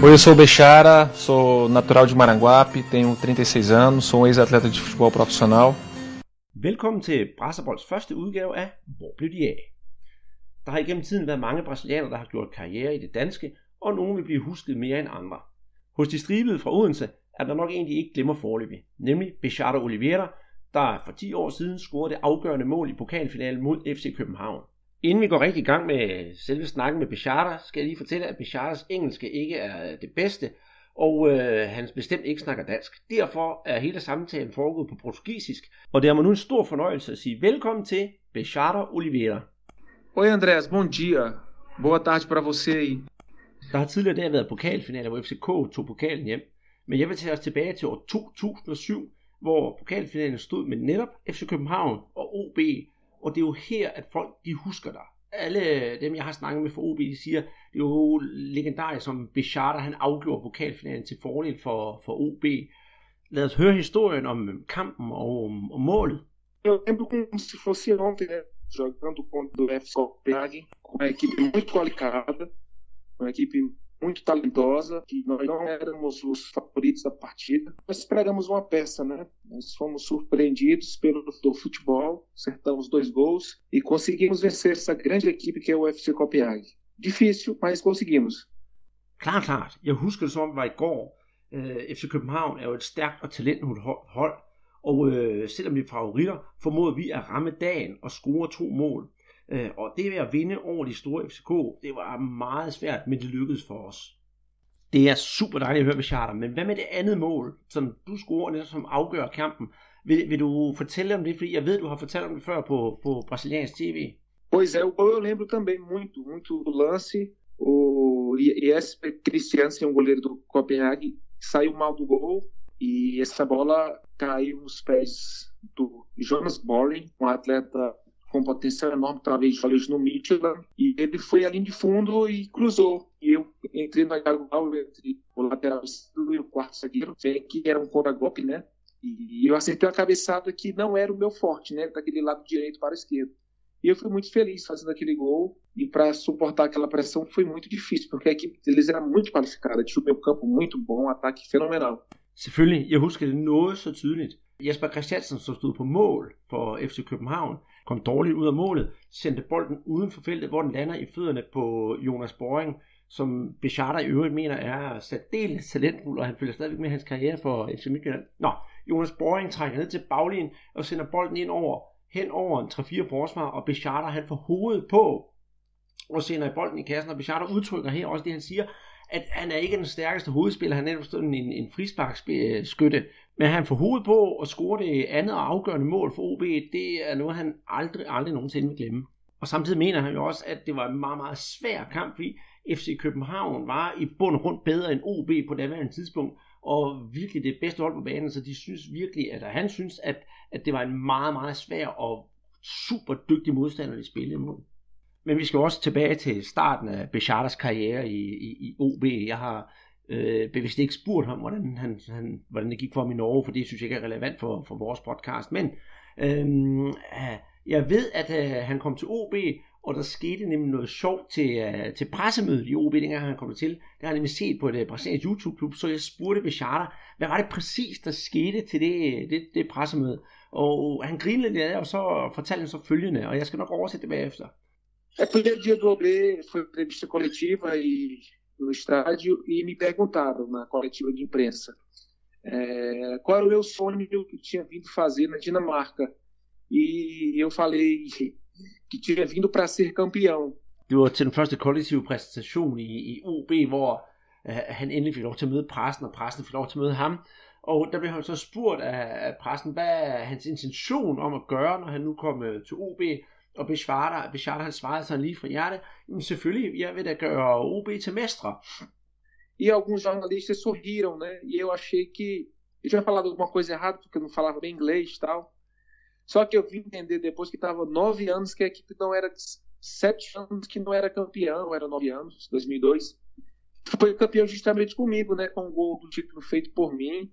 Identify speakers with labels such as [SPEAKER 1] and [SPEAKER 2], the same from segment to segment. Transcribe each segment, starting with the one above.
[SPEAKER 1] Oi, eu sou o Bechara, sou natural de Maranguape, tenho 36 e anos, sou um ex-atleta de futebol profissional.
[SPEAKER 2] Velkommen til Brasserbolds første udgave af Hvor blev de af? Der har igennem tiden været mange brasilianere, der har gjort karriere i det danske, og nogle vil blive husket mere end andre. Hos de stribede fra Odense er der nok en, de ikke glemmer forløbig, nemlig Bechara Oliveira, der for 10 år siden scorede det afgørende mål i pokalfinalen mod FC København. Inden vi går rigtig i gang med selve snakken med Bechara, skal jeg lige fortælle, at Becharas engelske ikke er det bedste, og øh, han bestemt ikke snakker dansk. Derfor er hele samtalen foregået på portugisisk, og det er mig nu en stor fornøjelse at sige velkommen til Bechara Oliveira.
[SPEAKER 3] Oi Andrés, bom dia. Boa tarde para você.
[SPEAKER 2] Der har tidligere der været pokalfinaler, hvor FCK tog pokalen hjem, men jeg vil tage os tilbage til år 2007, hvor pokalfinalen stod med netop FC København og OB, og det er jo her, at folk de husker dig. Alle dem, jeg har snakket med for OB, de siger, det er jo legendarisk, som Bechata, han afgjorde pokalfinalen til fordel for, for OB. Lad os høre historien om øhm, kampen og øhm, om, om målet.
[SPEAKER 3] Eu lembro como se fosse ontem, né? Jogando contra o FC Copenhagen, uma equipe muito qualificada, uma equipe muito talentosa, que nós não éramos os favoritos da partida. Nós esperamos uma peça, né? Nós fomos surpreendidos pelo do futebol, acertamos dois gols e conseguimos vencer essa grande equipe que é o FC Copenhagen. Difícil, mas conseguimos.
[SPEAKER 2] Klart, klart. Jeg husker det som om det var i går. Øh, FC København er jo et stærkt og talentfuldt hold, og øh, selvom vi er favoritter, formåede vi at ramme dagen og score to mål. Øh, og det ved at vinde over de store FCK, det var meget svært, men det lykkedes for os. Det er super dejligt at høre med Charter, men hvad med det andet mål, som du scorer, det som afgør kampen? Vil, vil du fortælle om det, fordi jeg ved, du har fortalt om det før på, på brasiliansk tv?
[SPEAKER 3] Pois é, o gol eu lembro também muito, muito do lance. O Jesper Christiansen, um goleiro do Copenhague, saiu mal do gol e essa bola caiu nos pés do Jonas Boring, um atleta com potencial enorme, talvez falei no Midland, e ele foi linha de fundo e cruzou. E eu entrei na diagonal entre o lateral e o quarto zagueiro, que era um contra-golpe, né? E eu acertei uma cabeçada que não era o meu forte, né? Daquele lado direito para o esquerdo. E eu fui muito feliz fazendo aquele gol. E para suportar aquela pressão foi muito difícil, porque a equipe deles era muito qualificada. Tinha o meu campo muito bom, um ataque fenomenal.
[SPEAKER 2] Selvfølgelig, jeg husker det noget så tydeligt. Jesper Christiansen, som stod på mål for FC København, kom dårligt ud af målet, sendte bolden uden for feltet, hvor den lander i fødderne på Jonas Boring, som Bechata i øvrigt mener er særdeles talentfuld, og han følger stadigvæk med hans karriere for FC Midtjylland. Nå, Jonas Boring trækker ned til baglinjen og sender bolden ind over, hen over en 3-4 forsvar, og Bechata han får hovedet på og sender bolden i kassen, og Bechata udtrykker her også det, han siger, at han er ikke den stærkeste hovedspiller, han er netop sådan en, en frisparkskytte, men han får hovedet på og score det andet og afgørende mål for OB, det er noget, han aldrig, aldrig nogensinde vil glemme. Og samtidig mener han jo også, at det var en meget, meget svær kamp, fordi FC København var i bund og grund bedre end OB på daværende tidspunkt, og virkelig det bedste hold på banen, så de synes virkelig, at han synes, at, at det var en meget, meget svær og super dygtig modstander, de spillede imod. Men vi skal også tilbage til starten af Bechardas karriere i, i, i OB. Jeg har øh, bevidst ikke spurgt ham, hvordan, han, han, hvordan det gik for ham i Norge, for det synes jeg ikke er relevant for, for vores podcast. Men øhm, øh, jeg ved, at øh, han kom til OB, og der skete nemlig noget sjovt til, øh, til pressemødet i OB, dengang han kom til. Det har jeg nemlig set på et øh, brasiliansk YouTube-klub, så jeg spurgte Bechata, hvad var det præcis, der skete til det, øh, det, det pressemøde? Og han grinede lidt af det, og så fortalte han så følgende, og jeg skal nok oversætte det bagefter.
[SPEAKER 3] É, primeiro dia do OB foi entrevista coletiva e, no estádio e me perguntaram na coletiva de imprensa é, qual era o meu sonho que eu tinha vindo fazer na Dinamarca. E eu falei que tinha vindo para ser campeão.
[SPEAKER 2] Det var til den første kollektive præsentation i, i OB, hvor uh, han endelig fik lov til at møde pressen, og pressen fik lov til at møde ham. Og der blev han så spurgt af, af pressen, hvad er hans intention om at gøre, når han nu kom uh, til OB. Bechata, Bechata han svarede sådan lige fra hjertet, selvfølgelig, jeg vil da gøre OB til mestre.
[SPEAKER 3] E alguns jornalistas sorriram, né? E eu achei que eu tinha falado alguma coisa errada, porque eu não falava bem inglês e tal. Só que eu vim entender depois que estava nove anos que a equipe não era sete anos que não era campeão, era nove anos, 2002. Foi campeão justamente comigo, né? Com o gol do título feito por mim.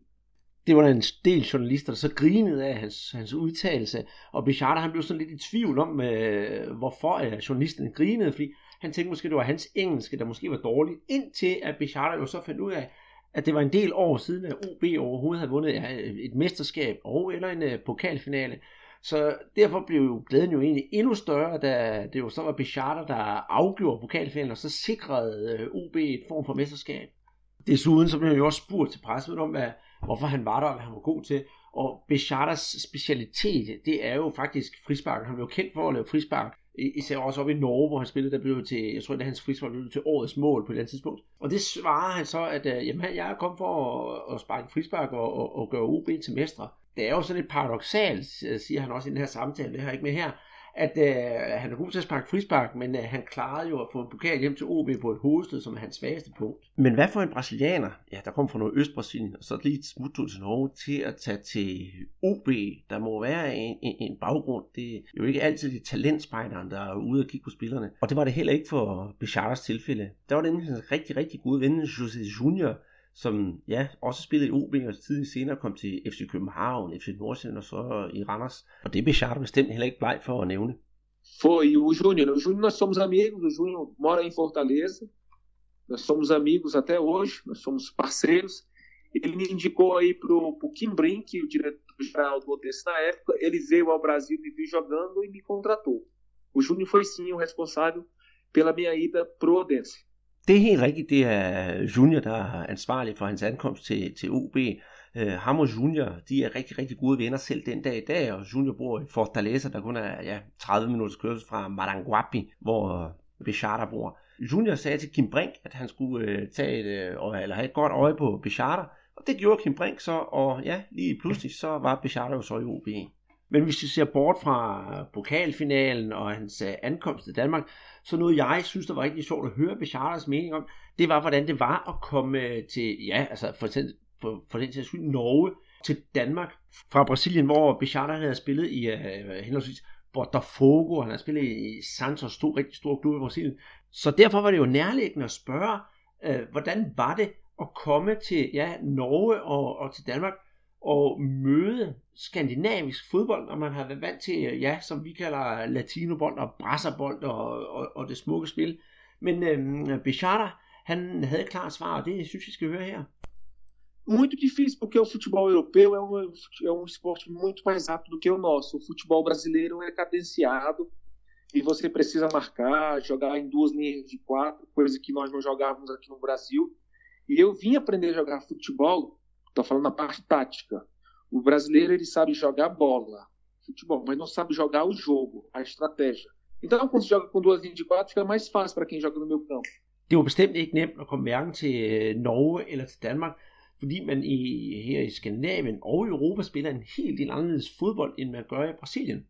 [SPEAKER 2] Det var der en del journalister, der så grinede af hans, hans udtalelse, og Bichard han blev sådan lidt i tvivl om, øh, hvorfor øh, journalisten grinede, fordi han tænkte måske, det var hans engelske, der måske var dårligt, indtil at Bichard jo så fandt ud af, at det var en del år siden, at OB overhovedet havde vundet ja, et mesterskab og eller en øh, pokalfinale. Så derfor blev jo glæden jo egentlig endnu større, da det jo så var Bichard, der afgjorde pokalfinalen, og så sikrede øh, OB et form for mesterskab. Desuden så blev han jo også spurgt til pressen om, hvad, hvorfor han var der, og hvad han var god til. Og Bechardas specialitet, det er jo faktisk frispark. Han blev kendt for at lave frispark. Især også op i Norge, hvor han spillede, der blev til, jeg tror, det er hans frispark blev til årets mål på et andet tidspunkt. Og det svarer han så, at øh, jamen, jeg er kommet for at, at sparke frispark og, og, og gøre OB til mestre. Det er jo sådan lidt paradoxalt, øh, siger han også i den her samtale, det har jeg ikke med her, at øh, han er god til at sparke frispark, men øh, han klarede jo at få en pokal hjem til OB på et hovedstød, som er hans svageste punkt. Men hvad for en brasilianer, ja, der kom fra noget Østbrasilien, og så lige et smut til Norge, til at tage til OB, der må være en, en, en baggrund. Det er jo ikke altid de talentspejderen, der er ude og kigge på spillerne. Og det var det heller ikke for Bichardas tilfælde. Der var den en rigtig, rigtig gode ven, José Junior, som ja, også spillede i OB og senere kom til FC København, FC Nordsjælland og så i Randers. Og det er bestemt heller ikke bleg for at nævne.
[SPEAKER 3] Foi o Júnior. O Júnior, nós somos amigos, o Júnior mora em Fortaleza, nós somos amigos até hoje, nós somos parceiros. Ele me indicou aí pro, pro Kim Brink, o diretor-geral do Odessa na época, ele veio ao Brasil, me viu jogando e me contratou. O Júnior foi sim o responsável pela minha ida pro Odense.
[SPEAKER 2] Det er helt rigtigt, det er Junior, der er ansvarlig for hans ankomst til, til OB. Uh, øh, ham og Junior, de er rigtig, rigtig gode venner selv den dag i dag, og Junior bor i Fortaleza, der kun er ja, 30 minutters kørsel fra Maranguapi, hvor øh, Bechata bor. Junior sagde til Kim Brink, at han skulle uh, tage et, uh, eller have et godt øje på Bechata, og det gjorde Kim Brink så, og ja, lige pludselig så var Bechata jo så i OB. Men hvis vi ser bort fra øh, pokalfinalen og hans øh, ankomst til Danmark, så noget jeg synes, der var rigtig sjovt at høre Bechardas mening om, det var, hvordan det var at komme øh, til, ja, altså for, for, for den sags skyld, Norge til Danmark fra Brasilien, hvor Bechardas havde spillet i uh, henholdsvis Botafogo, han har spillet i Santos, to rigtig store klubber i Brasilien. Så derfor var det jo nærliggende at spørge, uh, hvordan var det at komme til ja, Norge og, og til Danmark, at møde skandinavisk fodbold, når man har været vant til, ja, som vi kalder latinobold og brasserbold og, og, og det smukke spil. Men øhm, Bichara, han havde et klart svar, og det synes jeg skal høre her.
[SPEAKER 3] Muito difícil, porque o futebol europeu é um, é um esporte muito mais rápido do que o nosso. O futebol brasileiro é cadenciado e você precisa marcar, jogar em duas linhas de quatro, coisa que nós não jogávamos aqui no Brasil. E eu vim aprender a jogar futebol Estou falando na parte tática. O brasileiro ele sabe jogar bola, futebol, mas não sabe jogar o jogo, a estratégia. Então, quando você joga com duas linhas de quatro, fica mais fácil para quem joga no meu campo.
[SPEAKER 2] Det var bestemt ikke nemt at komme hverken til øh, Norge eller til Danmark, fordi man i, her i Skandinavien og Europa spiller en helt del anderledes fodbold, end man gør i Brasilien.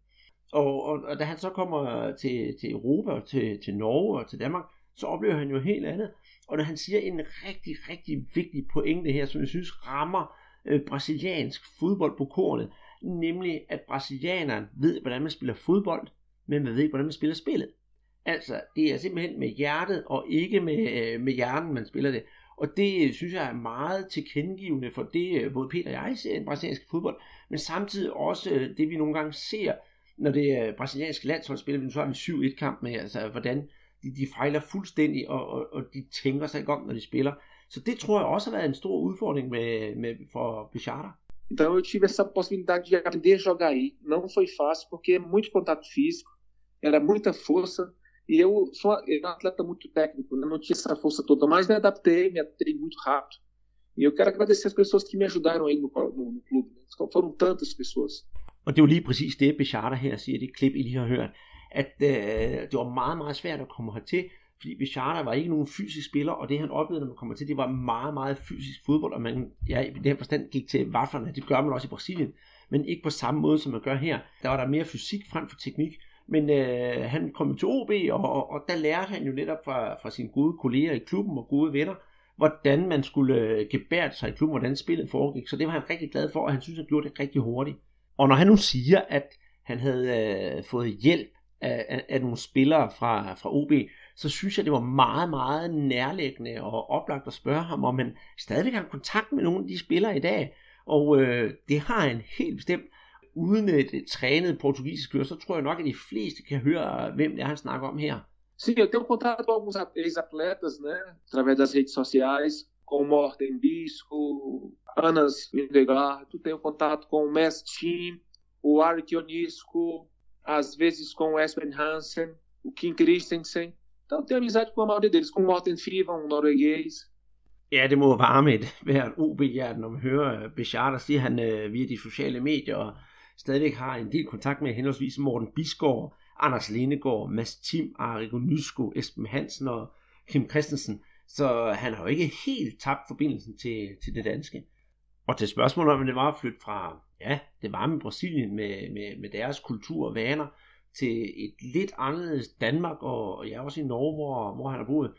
[SPEAKER 2] Og, og, og da han så kommer til, til Europa, til, til Norge og til Danmark, så oplever han jo helt andet. Og når han siger en rigtig, rigtig vigtig pointe her, som jeg synes rammer øh, brasiliansk fodbold på kornet, nemlig at brasilianeren ved, hvordan man spiller fodbold, men man ved ikke, hvordan man spiller spillet. Altså, det er simpelthen med hjertet og ikke med, øh, med hjernen, man spiller det. Og det øh, synes jeg er meget tilkendegivende for det, øh, både Peter og jeg ser i brasiliansk fodbold, men samtidig også øh, det, vi nogle gange ser, når det er brasilianske landsholdsspillere, så har vi 7-1 kamp med, altså hvordan de, de fejler fuldstændig, og, og, og de tænker sig ikke om, når de spiller. Så det tror jeg også har været en stor udfordring med, med, for Bichara.
[SPEAKER 3] Então eu tive essa possibilidade de aprender a jogar aí. Não foi fácil porque é muito contato físico, era muita força e eu sou um atleta muito técnico, né? não tinha essa força toda, mas me adaptei, me adaptei muito rápido. E eu quero agradecer as pessoas que me ajudaram aí no, no, no clube. Foram tantas pessoas.
[SPEAKER 2] Og det er jo lige præcis det, Bichara her siger, det klip, I lige har hørt at øh, det var meget, meget svært at komme hertil, fordi Bichara var ikke nogen fysisk spiller, og det han oplevede, når man kommer til, det var meget, meget fysisk fodbold, og man ja, i den forstand gik til vaflerne, det gør man også i Brasilien, men ikke på samme måde, som man gør her. Der var der mere fysik frem for teknik, men øh, han kom til OB, og, og, og der lærte han jo netop fra, fra sine gode kolleger i klubben og gode venner, hvordan man skulle øh, gebære sig i klubben, hvordan spillet foregik. Så det var han rigtig glad for, og han synes, han gjorde det rigtig hurtigt. Og når han nu siger, at han havde øh, fået hjælp af, af, af nogle spillere fra, fra OB, så synes jeg, det var meget, meget nærliggende og oplagt at spørge ham, om han stadigvæk har kontakt med nogle af de spillere i dag. Og øh, det har han helt bestemt. Uden et trænet portugisisk kører, så tror jeg nok, at de fleste kan høre, hvem det er, han snakker om her.
[SPEAKER 3] Sim, eu tenho contato com alguns ex-atletas, né, através das redes sociais, com Morten Bisco, Anas Vindegaard, tenho contato com o Messi o Arquionisco, às vezes com o Espen Hansen, o Kim Christensen. Então tenho amizade com a maioria deles, com o Morten Fivan, um norueguês.
[SPEAKER 2] Ja, det må varme et hvert OB-hjerte, når man hører Bechard sige, han øh, via de sociale medier stadigvæk har en del kontakt med henholdsvis Morten Bisgaard, Anders Lenegård, Mads Tim, Arrigo Nysko, Esben Hansen og Kim Christensen. Så han har jo ikke helt tabt forbindelsen til, til det danske. Og til spørgsmålet om, det var at flytte fra, ja, det var med Brasilien med, med, med deres kultur og vaner, til et lidt anderledes Danmark, og, og ja, også i Norge, hvor, hvor han har boet,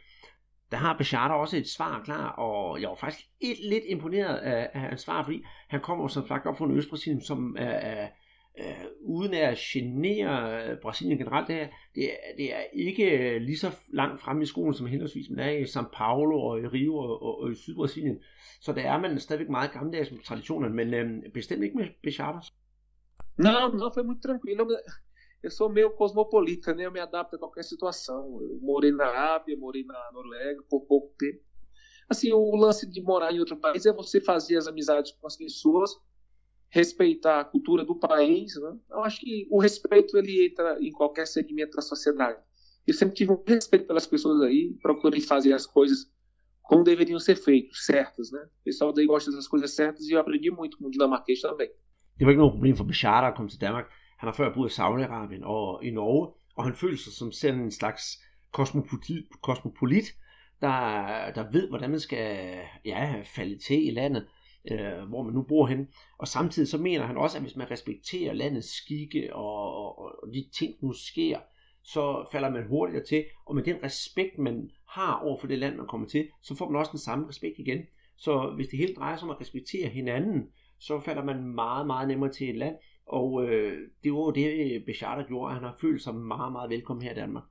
[SPEAKER 2] der har Bechata også et svar klar, og jeg var faktisk et, lidt imponeret af, af hans svar, fordi han kommer som sagt op fra en Østbrasilien, som er, er, øh, uden at genere øh, Brasilien generelt, det er, det er, det er ikke øh, lige så langt frem i skolen, som henholdsvis man er i São Paulo og i Rio og, og, og i Sydbrasilien. Så der er man stadigvæk meget gammeldags med traditionerne, men øh, bestemt ikke med Bechardas.
[SPEAKER 3] Não, não, foi muito tranquilo. Eu sou meio cosmopolita, né? Eu me adapto a qualquer situação. Eu morei na Arábia, morei na Noruega por pouco tempo. Assim, o lance de morar em outro país é você fazer as amizades com as pessoas, respeitar a cultura do país, né? Eu acho que o respeito ele entra em qualquer segmento da sociedade. Eu sempre tive um respeito pelas pessoas aí, procurei fazer as coisas como deveriam ser feitas, certas, né? O pessoal daí gosta das coisas certas e eu aprendi muito com o dinamarquês também.
[SPEAKER 2] Det var ikke noget problem for Bashar at komme til Danmark. Han har før boet i Saudi-Arabien og i Norge, og han føler sig som sådan en slags kosmopolit, der, der ved, hvordan man skal ja, falde til i landet, øh, hvor man nu bor hen. Og samtidig så mener han også, at hvis man respekterer landets skikke og, og, og de ting, der nu sker, så falder man hurtigere til, og med den respekt, man har over for det land, man kommer til, så får man også den samme respekt igen. Så hvis det hele drejer sig om at respektere hinanden, så falder man meget, meget nemmere til et land, og øh, det var det, Bechata gjorde, at han har følt sig meget, meget velkommen her i Danmark.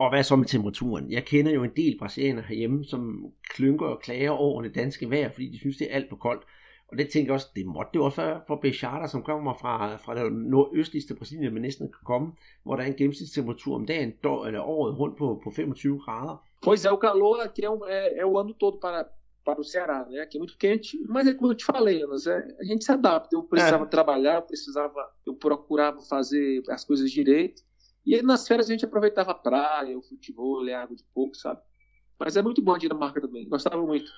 [SPEAKER 2] Og hvad så med temperaturen? Jeg kender jo en del brasilianere herhjemme, som klynker og klager over det danske vejr, fordi de synes, det er alt for koldt. Og det tænker jeg også, det måtte det også være for Bechata, som kommer fra, fra det nordøstligste Brasilien, men næsten kan komme, hvor der er en gennemsnitstemperatur om dagen, eller året rundt på, på 25 grader.
[SPEAKER 3] Pois é, o calor aqui é, um, é, é o ano todo para, para o Ceará, né? Aqui é muito quente, mas é como eu te falei, Anas, é, a gente se adapta. Eu precisava é. trabalhar, eu precisava, eu procurava fazer as coisas direito. E nas férias a gente aproveitava a praia, o futebol, a água de pouco, sabe? Mas é muito bom a Dinamarca também, gostava muito.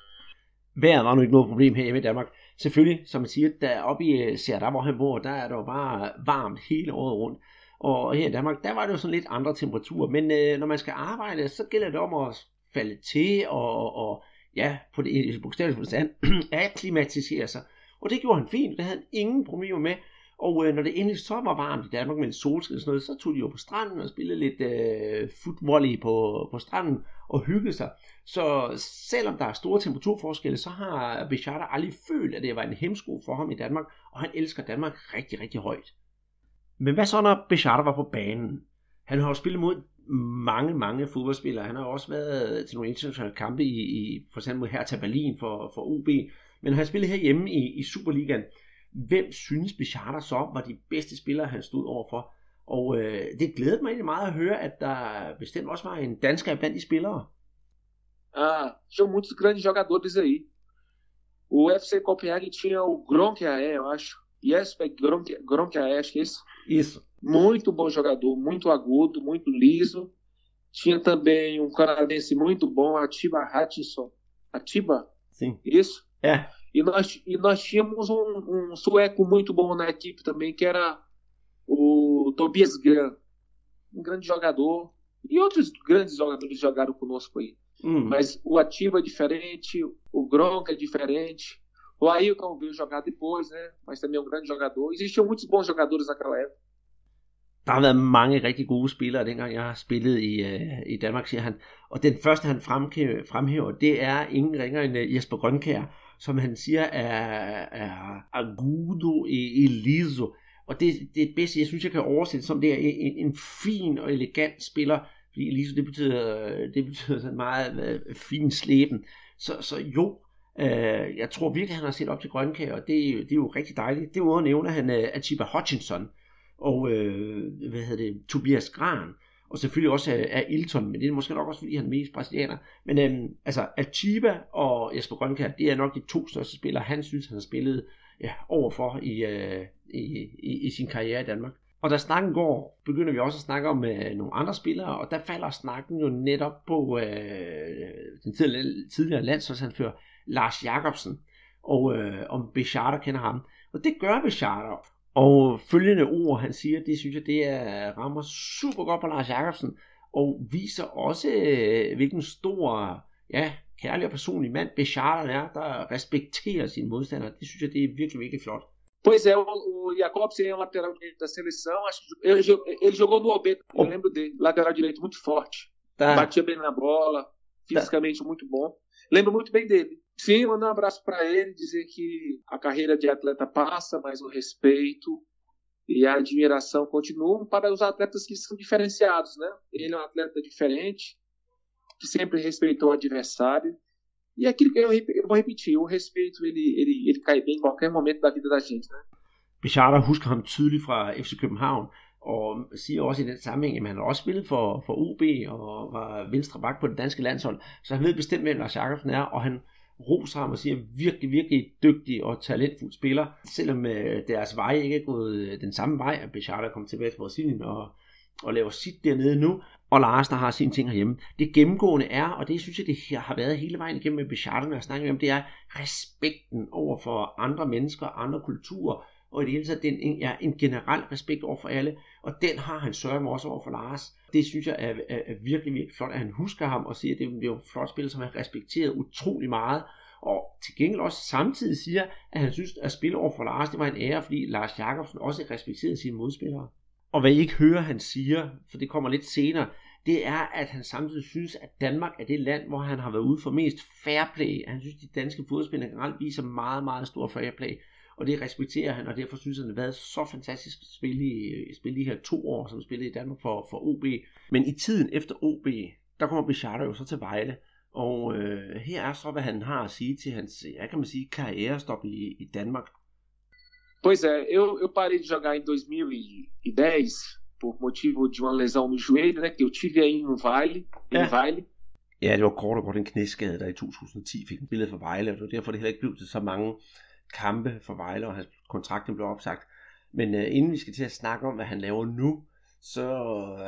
[SPEAKER 2] Vejret var nu ikke noget problem her i Danmark. Selvfølgelig, som man siger, der oppe i Ceará, hvor han bor, der er det jo bare varmt hele året rundt. Og her i Danmark, der var det jo sådan lidt andre temperaturer. Men øh, når man skal arbejde, så gælder det om at falde til og, og ja, på det bogstavelige forstand, akklimatisere sig. Og det gjorde han fint, det havde han ingen problemer med. Og øh, når det endelig så var varmt i Danmark med en solskin og sådan noget, så tog de jo på stranden og spillede lidt øh, footvolley på, på stranden og hyggede sig. Så selvom der er store temperaturforskelle, så har Bechata aldrig følt, at det var en hemsko for ham i Danmark, og han elsker Danmark rigtig, rigtig højt. Men hvad så, når Bechata var på banen? Han har jo spillet mod mange, mange fodboldspillere. Han har også været til nogle internationale kampe i, i for eksempel her til Berlin for, for OB. Men han har spillet herhjemme i, i Superligaen. Hvem synes Bichara så var de bedste spillere, han stod overfor? Og øh, det glædede mig egentlig meget at høre, at der bestemt også var en dansker blandt de spillere.
[SPEAKER 3] Ah, tinha muitos grandes jogadores aí. O FC Copenhague tinha o Gronkaer, eu acho. Jesper Gronkaer, acho que é esse.
[SPEAKER 2] Isso.
[SPEAKER 3] Muito bom jogador, muito agudo, muito liso. Tinha também um canadense muito bom, Atiba Hutchinson. Atiba?
[SPEAKER 2] Sim.
[SPEAKER 3] Isso?
[SPEAKER 2] É.
[SPEAKER 3] E nós, e nós tínhamos um, um sueco muito bom na equipe também, que era o Tobias Gran. Um grande jogador. E outros grandes jogadores jogaram conosco aí.
[SPEAKER 2] Hum.
[SPEAKER 3] Mas o Ativo é diferente, o Gronk é diferente. O Ailton veio jogar depois, né? Mas também é um grande jogador. Existiam muitos bons jogadores naquela época.
[SPEAKER 2] Der har været mange rigtig gode spillere, dengang jeg har spillet i, uh, i Danmark, siger han. Og den første, han fremhæver, det er ingen ringer end uh, Jesper Grønkær, som han siger er, er agudo e liso. Og det, det bedste, jeg synes, jeg kan oversætte som, det er en, en fin og elegant spiller, fordi liso, det betyder, det betyder sådan meget øh, fin slæben. Så, så jo, Øh, jeg tror virkelig, han har set op til Grønkær, og det, det er jo rigtig dejligt. Det er at nævne han uh, Achiba Hutchinson og øh, hvad hedder det, Tobias Gran, og selvfølgelig også af, af Ilton, men det er måske nok også, fordi han er mest brasilianer. Men øhm, altså, Achiba og Jesper Grønkær, det er nok de to største spillere, han synes, han har spillet ja, overfor i, øh, i, i, i sin karriere i Danmark. Og da snakken går, begynder vi også at snakke om øh, nogle andre spillere, og der falder snakken jo netop på øh, den tidligere, tidligere landsholdsanfører Lars Jakobsen, og øh, om Bechata kender ham. Og det gør Bechata, og følgende ord, han siger, det synes jeg, det er, rammer super godt på Lars Jakobsen, og viser også, øh, hvilken stor, ja, kærlig og personlig mand Bechata er, der respekterer sine modstandere. Det synes jeg, det er virkelig, virkelig flot.
[SPEAKER 3] Pois é, o, Jacobsen é um lateral direito da seleção. Ele, ele jogou no Albeto, eu lembro dele. Lateral direito muito forte. Tá. Batia bem na bola, fisicamente tá. muito bom. Lembro muito bem dele. Sim, mandar um abraço para ele, dizer que a carreira de atleta passa, mas o respeito e a admiração continuam para os atletas que são diferenciados, né? Ele é um atleta diferente, que sempre respeitou o adversário. E aquilo que eu, eu vou repetir, o respeito ele, ele, ele cai bem em qualquer momento da vida da gente, né?
[SPEAKER 2] Bichara husker ham tydeligt fra FC København, og siger også i den sammenhæng, at han også spillet for, for UB og var venstre bak på det danske landshold, så han ved bestemt, hvem Lars er, og han roser ham og siger, virkelig, virkelig dygtig og talentfuld spiller, selvom øh, deres vej ikke er gået øh, den samme vej, at Bechata er kommet tilbage til Brasilien og, og laver sit dernede nu, og Lars, der har sine ting herhjemme. Det gennemgående er, og det synes jeg, det har været hele vejen igennem med Bechata, når jeg snakker om, det er respekten over for andre mennesker, andre kulturer, og i det hele taget den, en, ja, en generel respekt over for alle, og den har han sørget også over for Lars. Det synes jeg er, er, er virkelig, virkelig flot, at han husker ham og siger, at det, er jo flot spil, som han respekteret utrolig meget, og til gengæld også samtidig siger, at han synes, at spille over for Lars, det var en ære, fordi Lars Jakobsen også respekterede sine modspillere. Og hvad I ikke hører, han siger, for det kommer lidt senere, det er, at han samtidig synes, at Danmark er det land, hvor han har været ude for mest fair play. Han synes, at de danske fodspillere generelt viser meget, meget stor fair play og det respekterer han, og derfor synes han, det har været så fantastisk at spille i, spille de her to år, som spillede i Danmark for, for OB. Men i tiden efter OB, der kommer Bichard jo så til Vejle, og øh, her er så, hvad han har at sige til hans, ja, kan man sige, karrierestop i, i Danmark.
[SPEAKER 3] Pois é, eu, eu parei de jogar em 2010 por motivo de uma lesão no joelho, né, que eu tive aí no Vejle, ja. Vejle.
[SPEAKER 2] Ja, det var kort og godt en knæskade, der i 2010 fik en billede for Vejle, og det var derfor, det heller ikke blev til så mange kampe for Vejle, og hans kontrakt blev opsagt. Men uh, inden vi skal til at snakke om, hvad han laver nu, så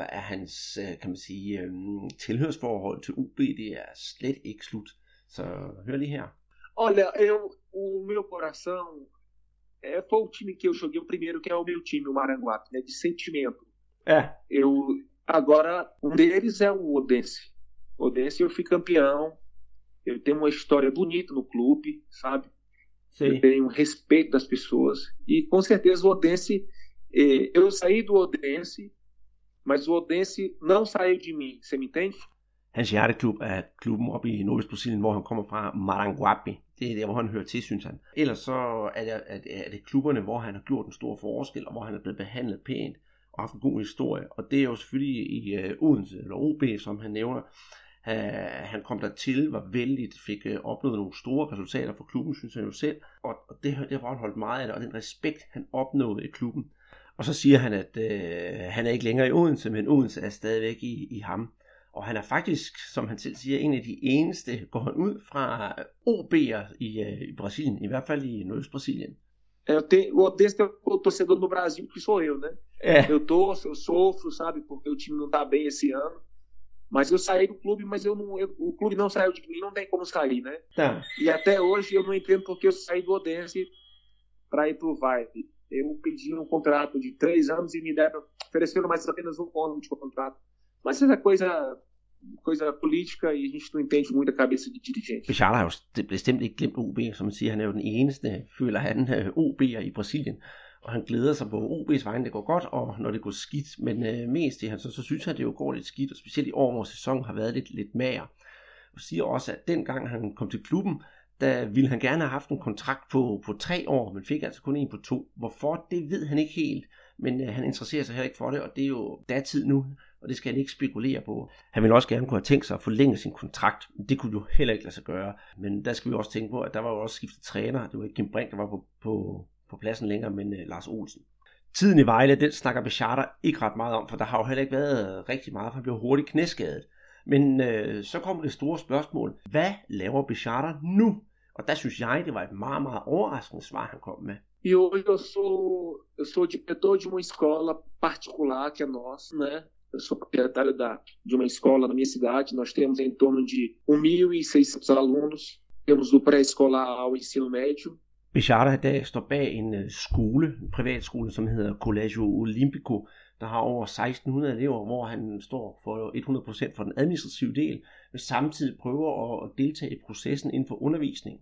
[SPEAKER 2] er hans, uh, kan man sige, um, tilhørsforhold til UB, det er slet ikke slut. Så hør lige her.
[SPEAKER 3] Olha, eu, o meu coração é, foi o time que eu joguei o primeiro, que é o meu time, o Maranguape, né, de sentimento.
[SPEAKER 2] É.
[SPEAKER 3] Eu, agora, um deles é o Odense. Odense eu fui campeão, eu tenho uma história bonita no clube, sabe? Sim. eu tenho respeito das pessoas. E com certeza o Odense, eh, eu saí do Odense, mas o Odense não saiu de mim, você me entende?
[SPEAKER 2] Hans hjerteklub er klubben oppe i Nordvest Brasilien, hvor han kommer fra, Maranguape. Det er der, hvor han hører til, synes han. Ellers så er det, er det klubberne, hvor han har gjort en stor forskel, og hvor han er blevet behandlet pænt og haft en god historie. Og det er jo selvfølgelig i uh, Odense, eller OB, som han nævner. Han kom der til, var vældig, fik uh, opnået nogle store resultater for klubben, synes han jo selv, og, og det, det har han holdt meget af det, og den respekt, han opnåede i klubben. Og så siger han, at uh, han er ikke længere i Odense, men Odense er stadigvæk i, i ham. Og han er faktisk, som han selv siger, en af de eneste, går han ud fra OB'er i, uh, i Brasilien, i hvert fald i Nordøst-Brasilien.
[SPEAKER 3] Eu tenho, o Odense tem o torcedor no Brasil que sou eu, né? É. Eu torço, eu sofro, sabe? Porque o time não tá bem esse ano. Mas eu saí do clube, mas eu não, eu, o clube não saiu de mim, não tem como sair, né?
[SPEAKER 2] Tá.
[SPEAKER 3] E até hoje eu não entendo porque eu saí do Odense para ir pro Vibe. Eu pedi um contrato de três anos e me deram, ofereceram mais apenas um ano de contrato. Mas essa é coisa coisa política e a gente não entende muito a cabeça de dirigente.
[SPEAKER 2] Bechara har jo bestemt ikke glemt OB, som man siger, han er jo den eneste, føler han, OB'er i Brasilien og han glæder sig på OB's vegne, det går godt, og når det går skidt, men øh, mest i han, så, så synes han, det jo går lidt skidt, og specielt i år, hvor sæsonen har været lidt, lidt mager. Og siger også, at dengang han kom til klubben, der ville han gerne have haft en kontrakt på, på tre år, men fik altså kun en på to. Hvorfor, det ved han ikke helt. men øh, han interesserer sig heller ikke for det, og det er jo datid nu, og det skal han ikke spekulere på. Han ville også gerne kunne have tænkt sig at forlænge sin kontrakt, men det kunne jo heller ikke lade sig gøre. Men der skal vi også tænke på, at der var jo også skiftet træner. Det var ikke Kim Brink, der var på, på, på pladsen længere, men øh, Lars Olsen. Tiden i Vejle, den snakker Bechata ikke ret meget om, for der har jo heller ikke været øh, rigtig meget, for han blev hurtigt knæskadet. Men øh, så kommer det store spørgsmål. Hvad laver Bechata nu? Og der synes jeg, det var et meget, meget overraskende svar, han kom med.
[SPEAKER 3] E hoje eu sou, eu sou diretor de uma escola particular que é nossa, né? Eu sou proprietário da, de uma escola na minha cidade. Nós temos em torno de um 1.600 e alunos. Temos do pré-escolar ao ensino médio.
[SPEAKER 2] Bechara i dag står bag en øh, skole, en privatskole, som hedder Collegio Olimpico, der har over 1600 elever, hvor han står for 100% for den administrative del, men samtidig prøver at deltage i processen inden for undervisning.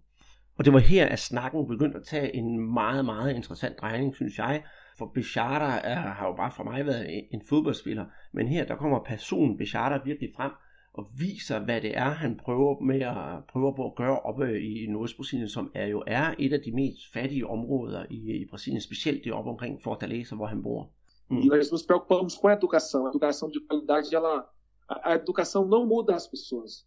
[SPEAKER 2] Og det var her, at snakken begyndte at tage en meget, meget interessant drejning, synes jeg. For Bechata er, har jo bare for mig været en fodboldspiller, men her der kommer personen Bechata virkelig frem, og viser, hvad det er, han prøver, med at, prøver på at gøre oppe i Nordøstbrasilien, som er jo er et af de mest fattige områder i, i Brasilien, specielt det oppe omkring Fortaleza, hvor han bor.
[SPEAKER 3] Mm. E nós nos preocupamos com a educação. A educação de qualidade, ela, a, a educação não muda as pessoas.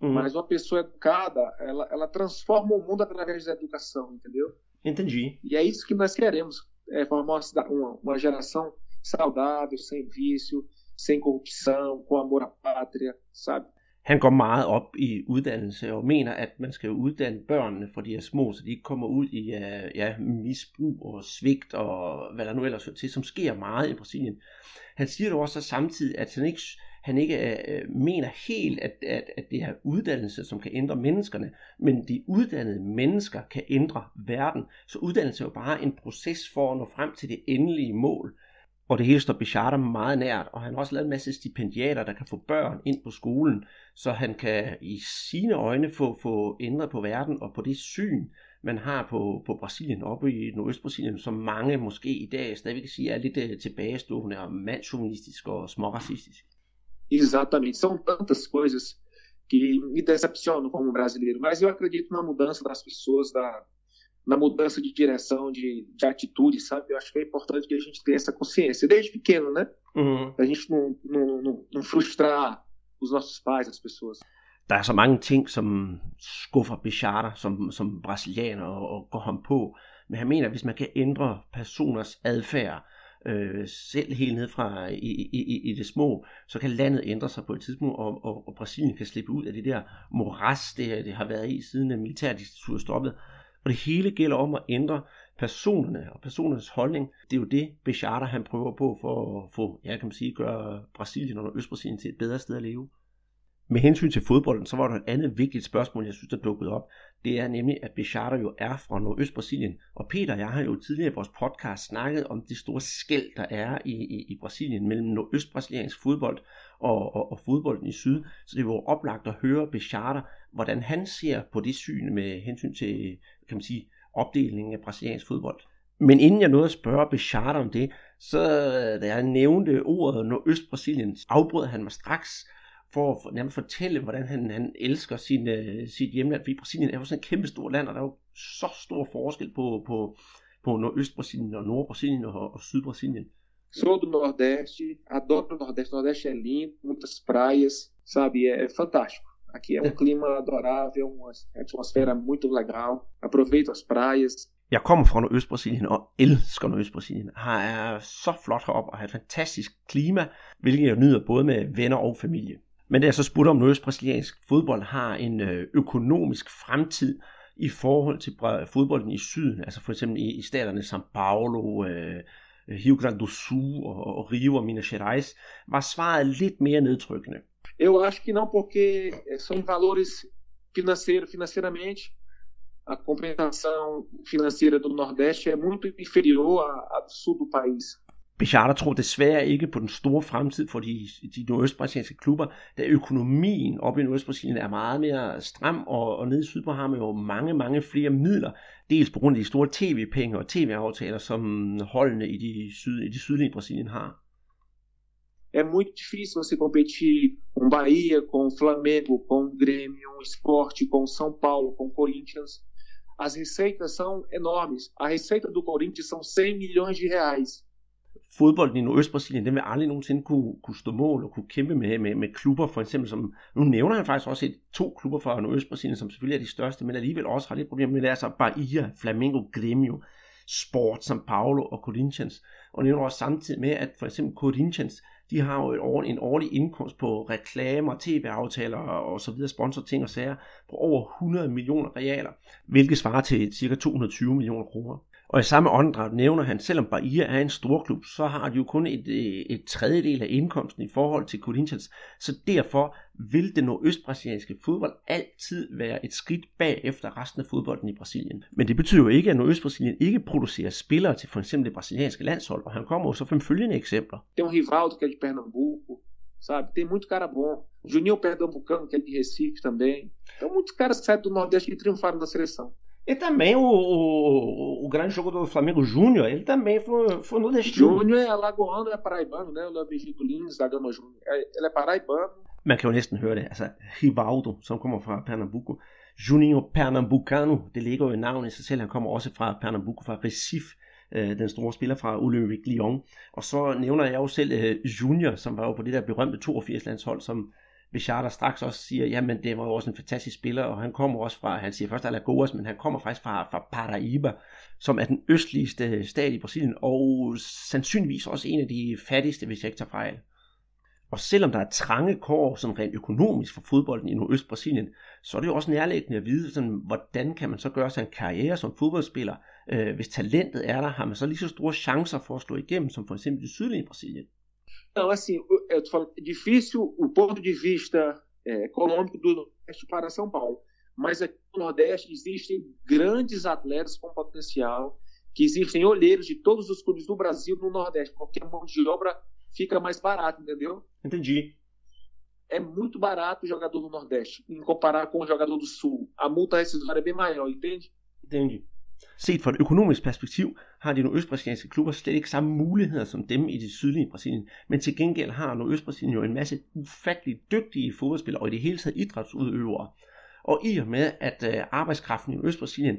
[SPEAKER 3] Uhum. Mas uma pessoa educada, ela, ela transforma o mundo através da educação, entendeu?
[SPEAKER 2] Entendi.
[SPEAKER 3] E é isso que nós queremos, é formar uma, uma geração saudável, sem vício, sem corrupção, com amor à pátria, sabe?
[SPEAKER 2] Han går meget op i uddannelse og mener, at man skal uddanne børnene, for de er små, så de ikke kommer ud i øh, ja, misbrug og svigt og hvad der nu ellers er til, som sker meget i Brasilien. Han siger dog også samtidig, at han ikke, han ikke uh, mener helt, at, at, at det er uddannelse, som kan ændre menneskerne, men de uddannede mennesker kan ændre verden. Så uddannelse er jo bare en proces for at nå frem til det endelige mål og det hele står Bichara meget nært, og han har også lavet en masse stipendiater, der kan få børn ind på skolen, så han kan i sine øjne få, få ændret på verden og på det syn, man har på, på Brasilien, oppe i Nordøst-Brasilien, som mange måske i dag stadigvæk kan sige er lidt uh, tilbagestående og mandsjournalistisk og småracistisk.
[SPEAKER 3] Exatamente, são tantas coisas que me decepcionam como brasileiro, mas eu acredito na mudança das pessoas, da, na mudança de direção, de, de atitude, sabe? Eu acho que é importante que a gente tenha essa consciência, desde pequeno, né?
[SPEAKER 2] Uhum.
[SPEAKER 3] A gente não, não, não, não frustrar os nossos pais, as pessoas.
[SPEAKER 2] Der er så mange ting, som skuffer Bichara som, som brasilianer og, og går ham på. Men han mener, at hvis man kan ændre personers adfærd, øh, selv helt ned fra i, i, i det små, så kan landet ændre sig på et tidspunkt, og, og, og Brasilien kan slippe ud af det der moras, det, det har været i siden militærdiktaturet stoppede. Og det hele gælder om at ændre personerne og personernes holdning. Det er jo det, Bechata han prøver på for at få, ja, kan man sige, gøre Brasilien og Østbrasilien til et bedre sted at leve. Med hensyn til fodbolden, så var der et andet vigtigt spørgsmål, jeg synes, der dukkede op. Det er nemlig, at Bechata jo er fra Nordøstbrasilien. Og Peter og jeg har jo tidligere i vores podcast snakket om det store skæld, der er i, i, i Brasilien mellem nordøstbrasiliansk fodbold og, og, og fodbolden i syd. Så det var oplagt at høre Bechata, hvordan han ser på det syn med hensyn til, kan man sige, opdelingen af brasiliansk fodbold. Men inden jeg nåede at spørge Bechard om det, så da jeg nævnte ordet Nordøst-Brasilien, afbrød han mig straks for at nærmest fortælle, hvordan han, han elsker sin, uh, sit hjemland. Fordi Brasilien er jo sådan et kæmpe stort land, og der er jo så stor forskel på, på, på Nordøst-Brasilien og Nord-Brasilien og, og Syd-Brasilien.
[SPEAKER 3] Sou do Nordeste, adoro o Nordeste. O Nordeste é lindo, muitas praias, sabe? É, é fantástico. Aqui é um clima adorável, uma atmosfera muito legal. Aproveito as praias.
[SPEAKER 2] Jeg kommer fra Nordøstbrasilien og elsker Nordøstbrasilien. Her er så flot heroppe og har et fantastisk klima, hvilket jeg nyder både med venner og familie. Men da jeg så spurgte om nordøstbrasiliansk fodbold har en øh, økonomisk fremtid i forhold til fodbolden i syden, altså for eksempel i, i staterne São Paulo, øh, Rio Grande do Sul og, og Rio og Minas Gerais, var svaret lidt mere nedtrykkende.
[SPEAKER 3] Eu acho que não, porque eh, são valores financeiros, financeiramente, a compensação financeira do Nordeste é muito inferior à, à do sul do país.
[SPEAKER 2] Bechara tror desværre ikke på den store fremtid for de, de nordøstbrasilianske klubber, da økonomien oppe i Nordøstbrasilien er meget mere stram, og, og nede i Sydpå har man jo mange, mange flere midler, dels på grund af de store tv-penge og tv-aftaler, som holdene i de, syd, i de sydlige Brasilien har.
[SPEAKER 3] É muito difícil você competir com Bahia, com Flamengo, com Grêmio, um esporte, com São Paulo, com Corinthians. As receitas são enormes. A receita do Corinthians são 100 milhões de reais.
[SPEAKER 2] fodbolden i Nordøstbrasilien, den vil aldrig nogensinde kunne, kunne stå mål og kunne kæmpe med, med, med klubber, for eksempel som, nu nævner han faktisk også et, to klubber fra Nordøstbrasilien, som selvfølgelig er de største, men alligevel også har lidt problemer med det, altså Bahia, Flamengo, Grêmio, Sport, São Paulo og Corinthians, og nævner også samtidig med, at for eksempel Corinthians, de har jo et år, en årlig indkomst på reklamer, tv-aftaler og så videre, sponsorting og sager på over 100 millioner realer, hvilket svarer til ca. 220 millioner kroner. Og i samme åndedrag nævner han, selvom Bahia er en stor klub, så har de jo kun et, øh, et tredjedel af indkomsten i forhold til Corinthians. Så derfor vil det nordøstbrasilianske fodbold altid være et skridt bag efter resten af fodbolden i Brasilien. Men det betyder jo ikke, at Nordøstbrasilien ikke producerer spillere til for eksempel det brasilianske landshold, og han kommer jo så fem følgende eksempler.
[SPEAKER 3] Tem um er Rivaldo der er de Pernambuco, sabe? Tem muito cara bom. Juninho Pernambucano que é de Recife também. Então muitos caras saem do Nordeste e triunfaram na seleção.
[SPEAKER 2] E também o, o, o grande jogo do Flamengo Júnior, ele também foi, foi no destino.
[SPEAKER 3] Júnior é alagoano, é paraibano, né? O Léo Virgílio Lins da Gama Júnior. Ele é paraibano.
[SPEAKER 2] Man kan jo næsten høre det. Altså, Rivaldo, som kommer fra Pernambuco. Juninho Pernambucano, det ligger jo i navnet i sig selv. Han kommer også fra Pernambuco, fra Recife øh, den store spiller fra Olympique Lyon. Og så nævner jeg jo selv øh, Junior, som var jo på det der berømte 82-landshold, som Bichard der straks også siger, jamen det var jo også en fantastisk spiller, og han kommer også fra, han siger først Alagoas, men han kommer faktisk fra, fra Paraíba, som er den østligste stat i Brasilien, og sandsynligvis også en af de fattigste, hvis jeg ikke tager fejl. Og selvom der er trange kår sådan rent økonomisk for fodbolden i Nordøst-Brasilien, så er det jo også nærliggende at vide, sådan, hvordan kan man så gøre sig en karriere som fodboldspiller. Øh, hvis talentet er der, har man så lige så store chancer for at slå igennem, som for eksempel i sydlige Brasilien.
[SPEAKER 3] Não, assim, eu tô falando, é difícil o ponto de vista é, econômico do Nordeste para São Paulo. Mas aqui no Nordeste existem grandes atletas com potencial, que existem olheiros de todos os clubes do Brasil no Nordeste, porque a mão de obra fica mais barata, entendeu?
[SPEAKER 2] Entendi.
[SPEAKER 3] É muito barato o jogador do Nordeste, em comparar com o jogador do Sul. A multa rescisória é bem maior, entende?
[SPEAKER 2] Entendi. Set fra et økonomisk perspektiv har de nordøstbrasilianske klubber slet ikke samme muligheder som dem i det sydlige Brasilien, men til gengæld har nordøstbrasilien jo en masse ufatteligt dygtige fodboldspillere og i det hele taget idrætsudøvere. Og i og med, at øh, arbejdskraften i Østbrasilien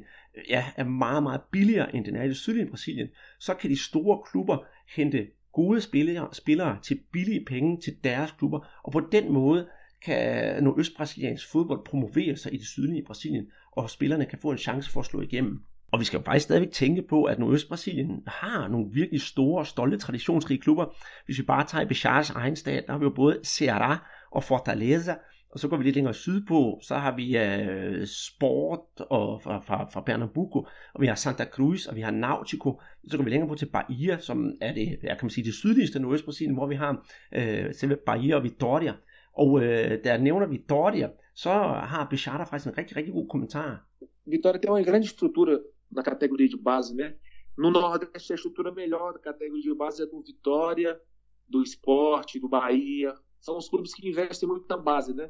[SPEAKER 2] ja, er meget, meget billigere end den er i det sydlige Brasilien, så kan de store klubber hente gode spillere, spillere til billige penge til deres klubber, og på den måde kan nordøstbrasiliansk fodbold promovere sig i det sydlige Brasilien, og spillerne kan få en chance for at slå igennem. Og vi skal jo faktisk stadigvæk tænke på, at Nordøstbrasilien har nogle virkelig store, og stolte, traditionsrige klubber. Hvis vi bare tager i Bichars egen stat, der har vi jo både Ceará og Fortaleza, og så går vi lidt længere sydpå, så har vi uh, Sport og fra, fra, fra Pernambuco, og vi har Santa Cruz, og vi har Nautico. Så går vi længere på til Bahia, som er det, jeg kan man sige, det sydligste Nordøstbrasilien, hvor vi har uh, selve Bahia og Vitória. Og øh, uh, der nævner Vitória, så har Bichara faktisk en rigtig, rigtig god kommentar.
[SPEAKER 3] Vitória tem uma grande estrutura na categoria de base, né? No Nordeste a estrutura melhor da categoria de base é do Vitória, do Esporte, do Bahia. São os clubes que investem muito na base, né?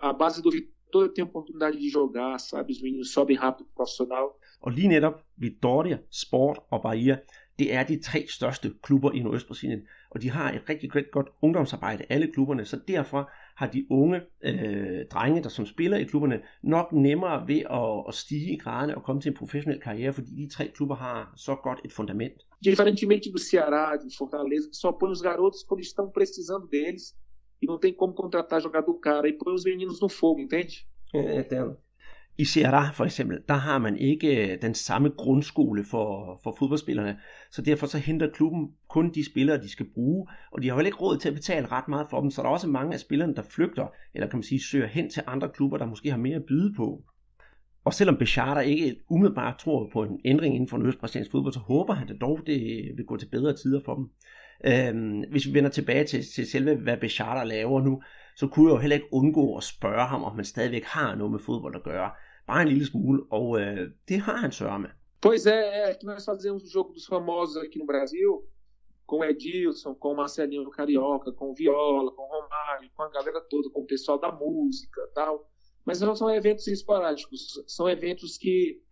[SPEAKER 3] A base do Vitória tem oportunidade de jogar, sabe? Os meninos sobem rápido pro profissional.
[SPEAKER 2] Og lige netop Vitória, Sport og Bahia, det er de tre største klubber i Nordøstbrasilien, og de har et rigtig, rigtig godt ungdomsarbejde, alle klubberne, så derfor har de unge øh, drenge, der som spiller i klubberne, nok nemmere ved at, at stige i graderne og komme til en professionel karriere, fordi de tre klubber har så godt et fundament.
[SPEAKER 3] Diferentemente do Ceará, de Fortaleza, que só põe os garotos quando estão precisando deles e não tem como contratar jogador cara e põe os meninos no fogo, entende?
[SPEAKER 2] É, entendo. I Ceará for eksempel, der har man ikke øh, den samme grundskole for, for fodboldspillerne, så derfor så henter klubben kun de spillere, de skal bruge, og de har vel ikke råd til at betale ret meget for dem, så der er også mange af spillerne, der flygter, eller kan man sige, søger hen til andre klubber, der måske har mere at byde på. Og selvom Bechata ikke umiddelbart tror på en ændring inden for den østbrasiliansk fodbold, så håber han at dog, det vil gå til bedre tider for dem. Øhm, hvis vi vender tilbage til, til selve, hvad Bechata laver nu, så kunne jeg jo heller ikke undgå at spørge ham, om han stadigvæk har noget med fodbold at gøre. Bare en lille smule, og øh, det har han sørget med.
[SPEAKER 3] Pois é, é que nós fazemos o jogo dos famosos aqui no Brasil, com Edilson, com Marcelinho Carioca, com Viola, com Romário, com a galera toda, com o pessoal da música tal. Mas não são eventos esporádicos, são eventos que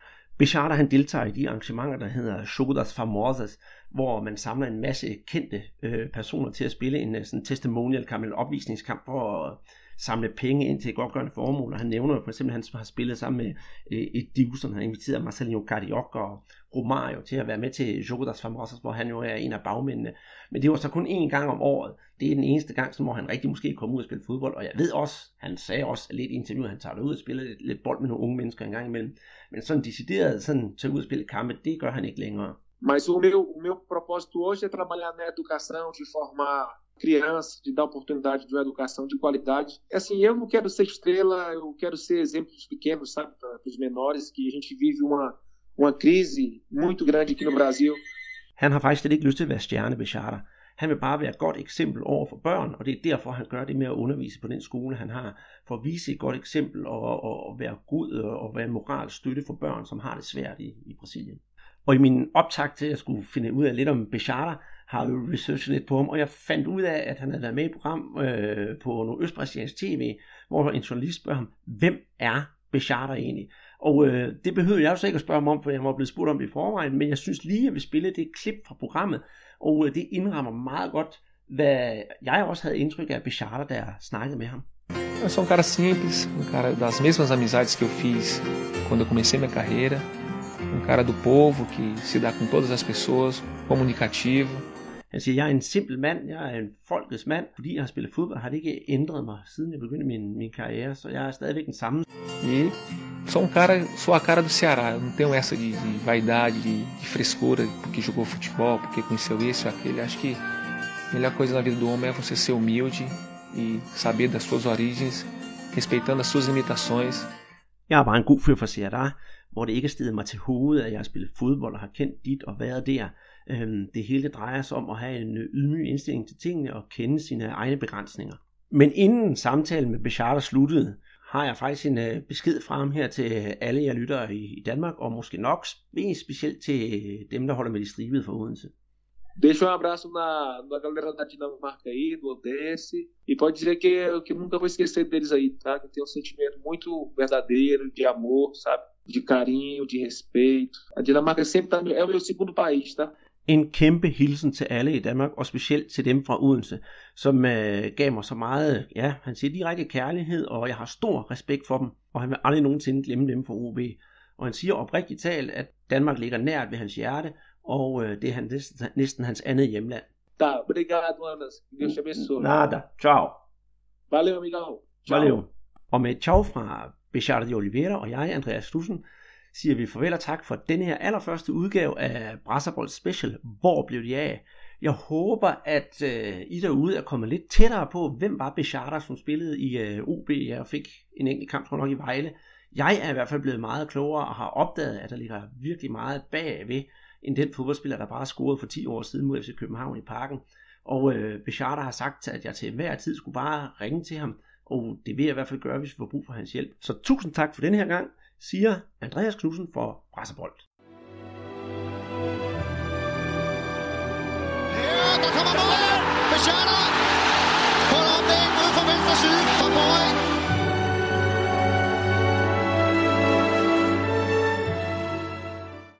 [SPEAKER 2] Bechata han deltager i de arrangementer, der hedder Show Famosas, hvor man samler en masse kendte øh, personer til at spille en øh, sådan testimonial kamp, en opvisningskamp for at samle penge ind til et godtgørende formål. Og han nævner jo for eksempel, at han har spillet sammen med øh, et Divson. Han har inviteret Marcelinho Carioca og Romario til at være med til Jogodas Famosas, hvor han jo er en af bagmændene. Men det var så kun én gang om året. Det er den eneste gang, som hvor han rigtig måske kom ud og spille fodbold. Og jeg ved også, han sagde også lidt i interviewet, at han tager ud og spiller lidt, lidt bold med nogle unge mennesker en gang imellem. Men sådan decideret sådan tage ud og spille kampe, det gør han ikke længere.
[SPEAKER 3] Mas o meu, o meu propósito hoje é trabalhar na educação, de formar crianças, de dar oportunidade de uma educação de qualidade. Assim, eu não quero ser estrela, eu quero ser exemplo dos pequenos, sabe, para os menores, que a gente vive uma, uma crise muito grande aqui no Brasil.
[SPEAKER 2] Han har faktisk ikke lyst til at være stjerne ved charter. Han vil bare være et godt eksempel over for børn, og det er derfor, han gør det med at undervise på den skole, han har, for at vise et godt eksempel og, og, og være god og være moralsk støtte for børn, som har det svært i, i Brasilien. Og i min optag til at skulle finde ud af lidt om Bechata, har jeg jo researchet lidt på ham, og jeg fandt ud af, at han havde været med i et program øh, på noget østbrasiliansk tv, hvor en journalist spørger ham, hvem er Bechata egentlig? Og øh, det behøvede jeg jo så ikke at spørge ham om, for jeg var blevet spurgt om det i forvejen, men jeg synes lige, at jeg vil spille det klip fra programmet, og øh, det indrammer meget godt, hvad jeg også havde indtryk af Bechata, da jeg snakkede med ham.
[SPEAKER 1] Eu sou um cara simples, um cara das mesmas amizades que eu fiz quando eu comecei minha carreira, um cara do povo que se dá com todas as pessoas, comunicativo.
[SPEAKER 2] Han siger, jeg er en simpel mand, jeg er en folkets mand. Fordi jeg har spillet fodbold, har det ikke ændret mig, siden jeg begyndte min, min karriere, så jeg er stadigvæk den samme.
[SPEAKER 1] E sou um cara, sou a cara do Ceará. Eu não tenho essa de, de vaidade, de, de frescura, porque jogou futebol, porque conheceu esse ou aquele. Acho que a melhor coisa na vida do homem é você ser humilde e saber das suas origens, respeitando as suas limitações.
[SPEAKER 2] Jeg er bare en god fyr for Ceará, hvor det ikke er stedet mig til hovedet, at jeg har spillet fodbold og har kendt dit og været der. Øhm, det hele drejer sig om at have en øh, ydmyg indstilling til tingene og kende sine egne begrænsninger. Men inden samtalen med Bechard sluttede, har jeg faktisk en øh, besked fra ham her til alle jer lyttere i Danmark, og måske nok mest specielt til dem, der holder med de stribede for Odense.
[SPEAKER 3] Deixa um abraço na, na galera da Dinamarca aí, do Odesse. E pode dizer que, que eu nunca vou esquecer deles aí, tá? Que tem um sentimento muito verdadeiro, de amor, sabe? De carinho, de respeito. A Dinamarca sempre tá, é o meu segundo país, tá?
[SPEAKER 2] En kæmpe hilsen til alle i Danmark, og specielt til dem fra Odense, som øh, gav mig så meget, ja, han siger direkte kærlighed, og jeg har stor respekt for dem, og han vil aldrig nogensinde glemme dem fra OB. Og han siger oprigtigt talt, at Danmark ligger nært ved hans hjerte, og øh, det er han næsten, næsten hans andet hjemland.
[SPEAKER 3] Tá, obrigado, Anas. Deus te abençoe.
[SPEAKER 2] Nada, ciao.
[SPEAKER 3] Valeu, amigão.
[SPEAKER 2] Valeu. Og med et ciao fra Bechata de Oliveira og jeg, Andreas Stussen, siger vi farvel og tak for denne her allerførste udgave af Brasserbold Special. Hvor blev de af? Jeg håber, at øh, I derude er kommet lidt tættere på, hvem var Bechata, som spillede i øh, OB og fik en enkelt kamp, tror nok, i Vejle. Jeg er i hvert fald blevet meget klogere og har opdaget, at der ligger virkelig meget bagved, end den fodboldspiller, der bare scorede for 10 år siden mod FC København i parken. Og øh, Bechata har sagt, at jeg til enhver tid skulle bare ringe til ham, og det vil jeg i hvert fald gøre, hvis vi får brug for hans hjælp. Så tusind tak for den her gang, siger Andreas Knudsen for Brasserbold.
[SPEAKER 4] Ja, der kommer mål!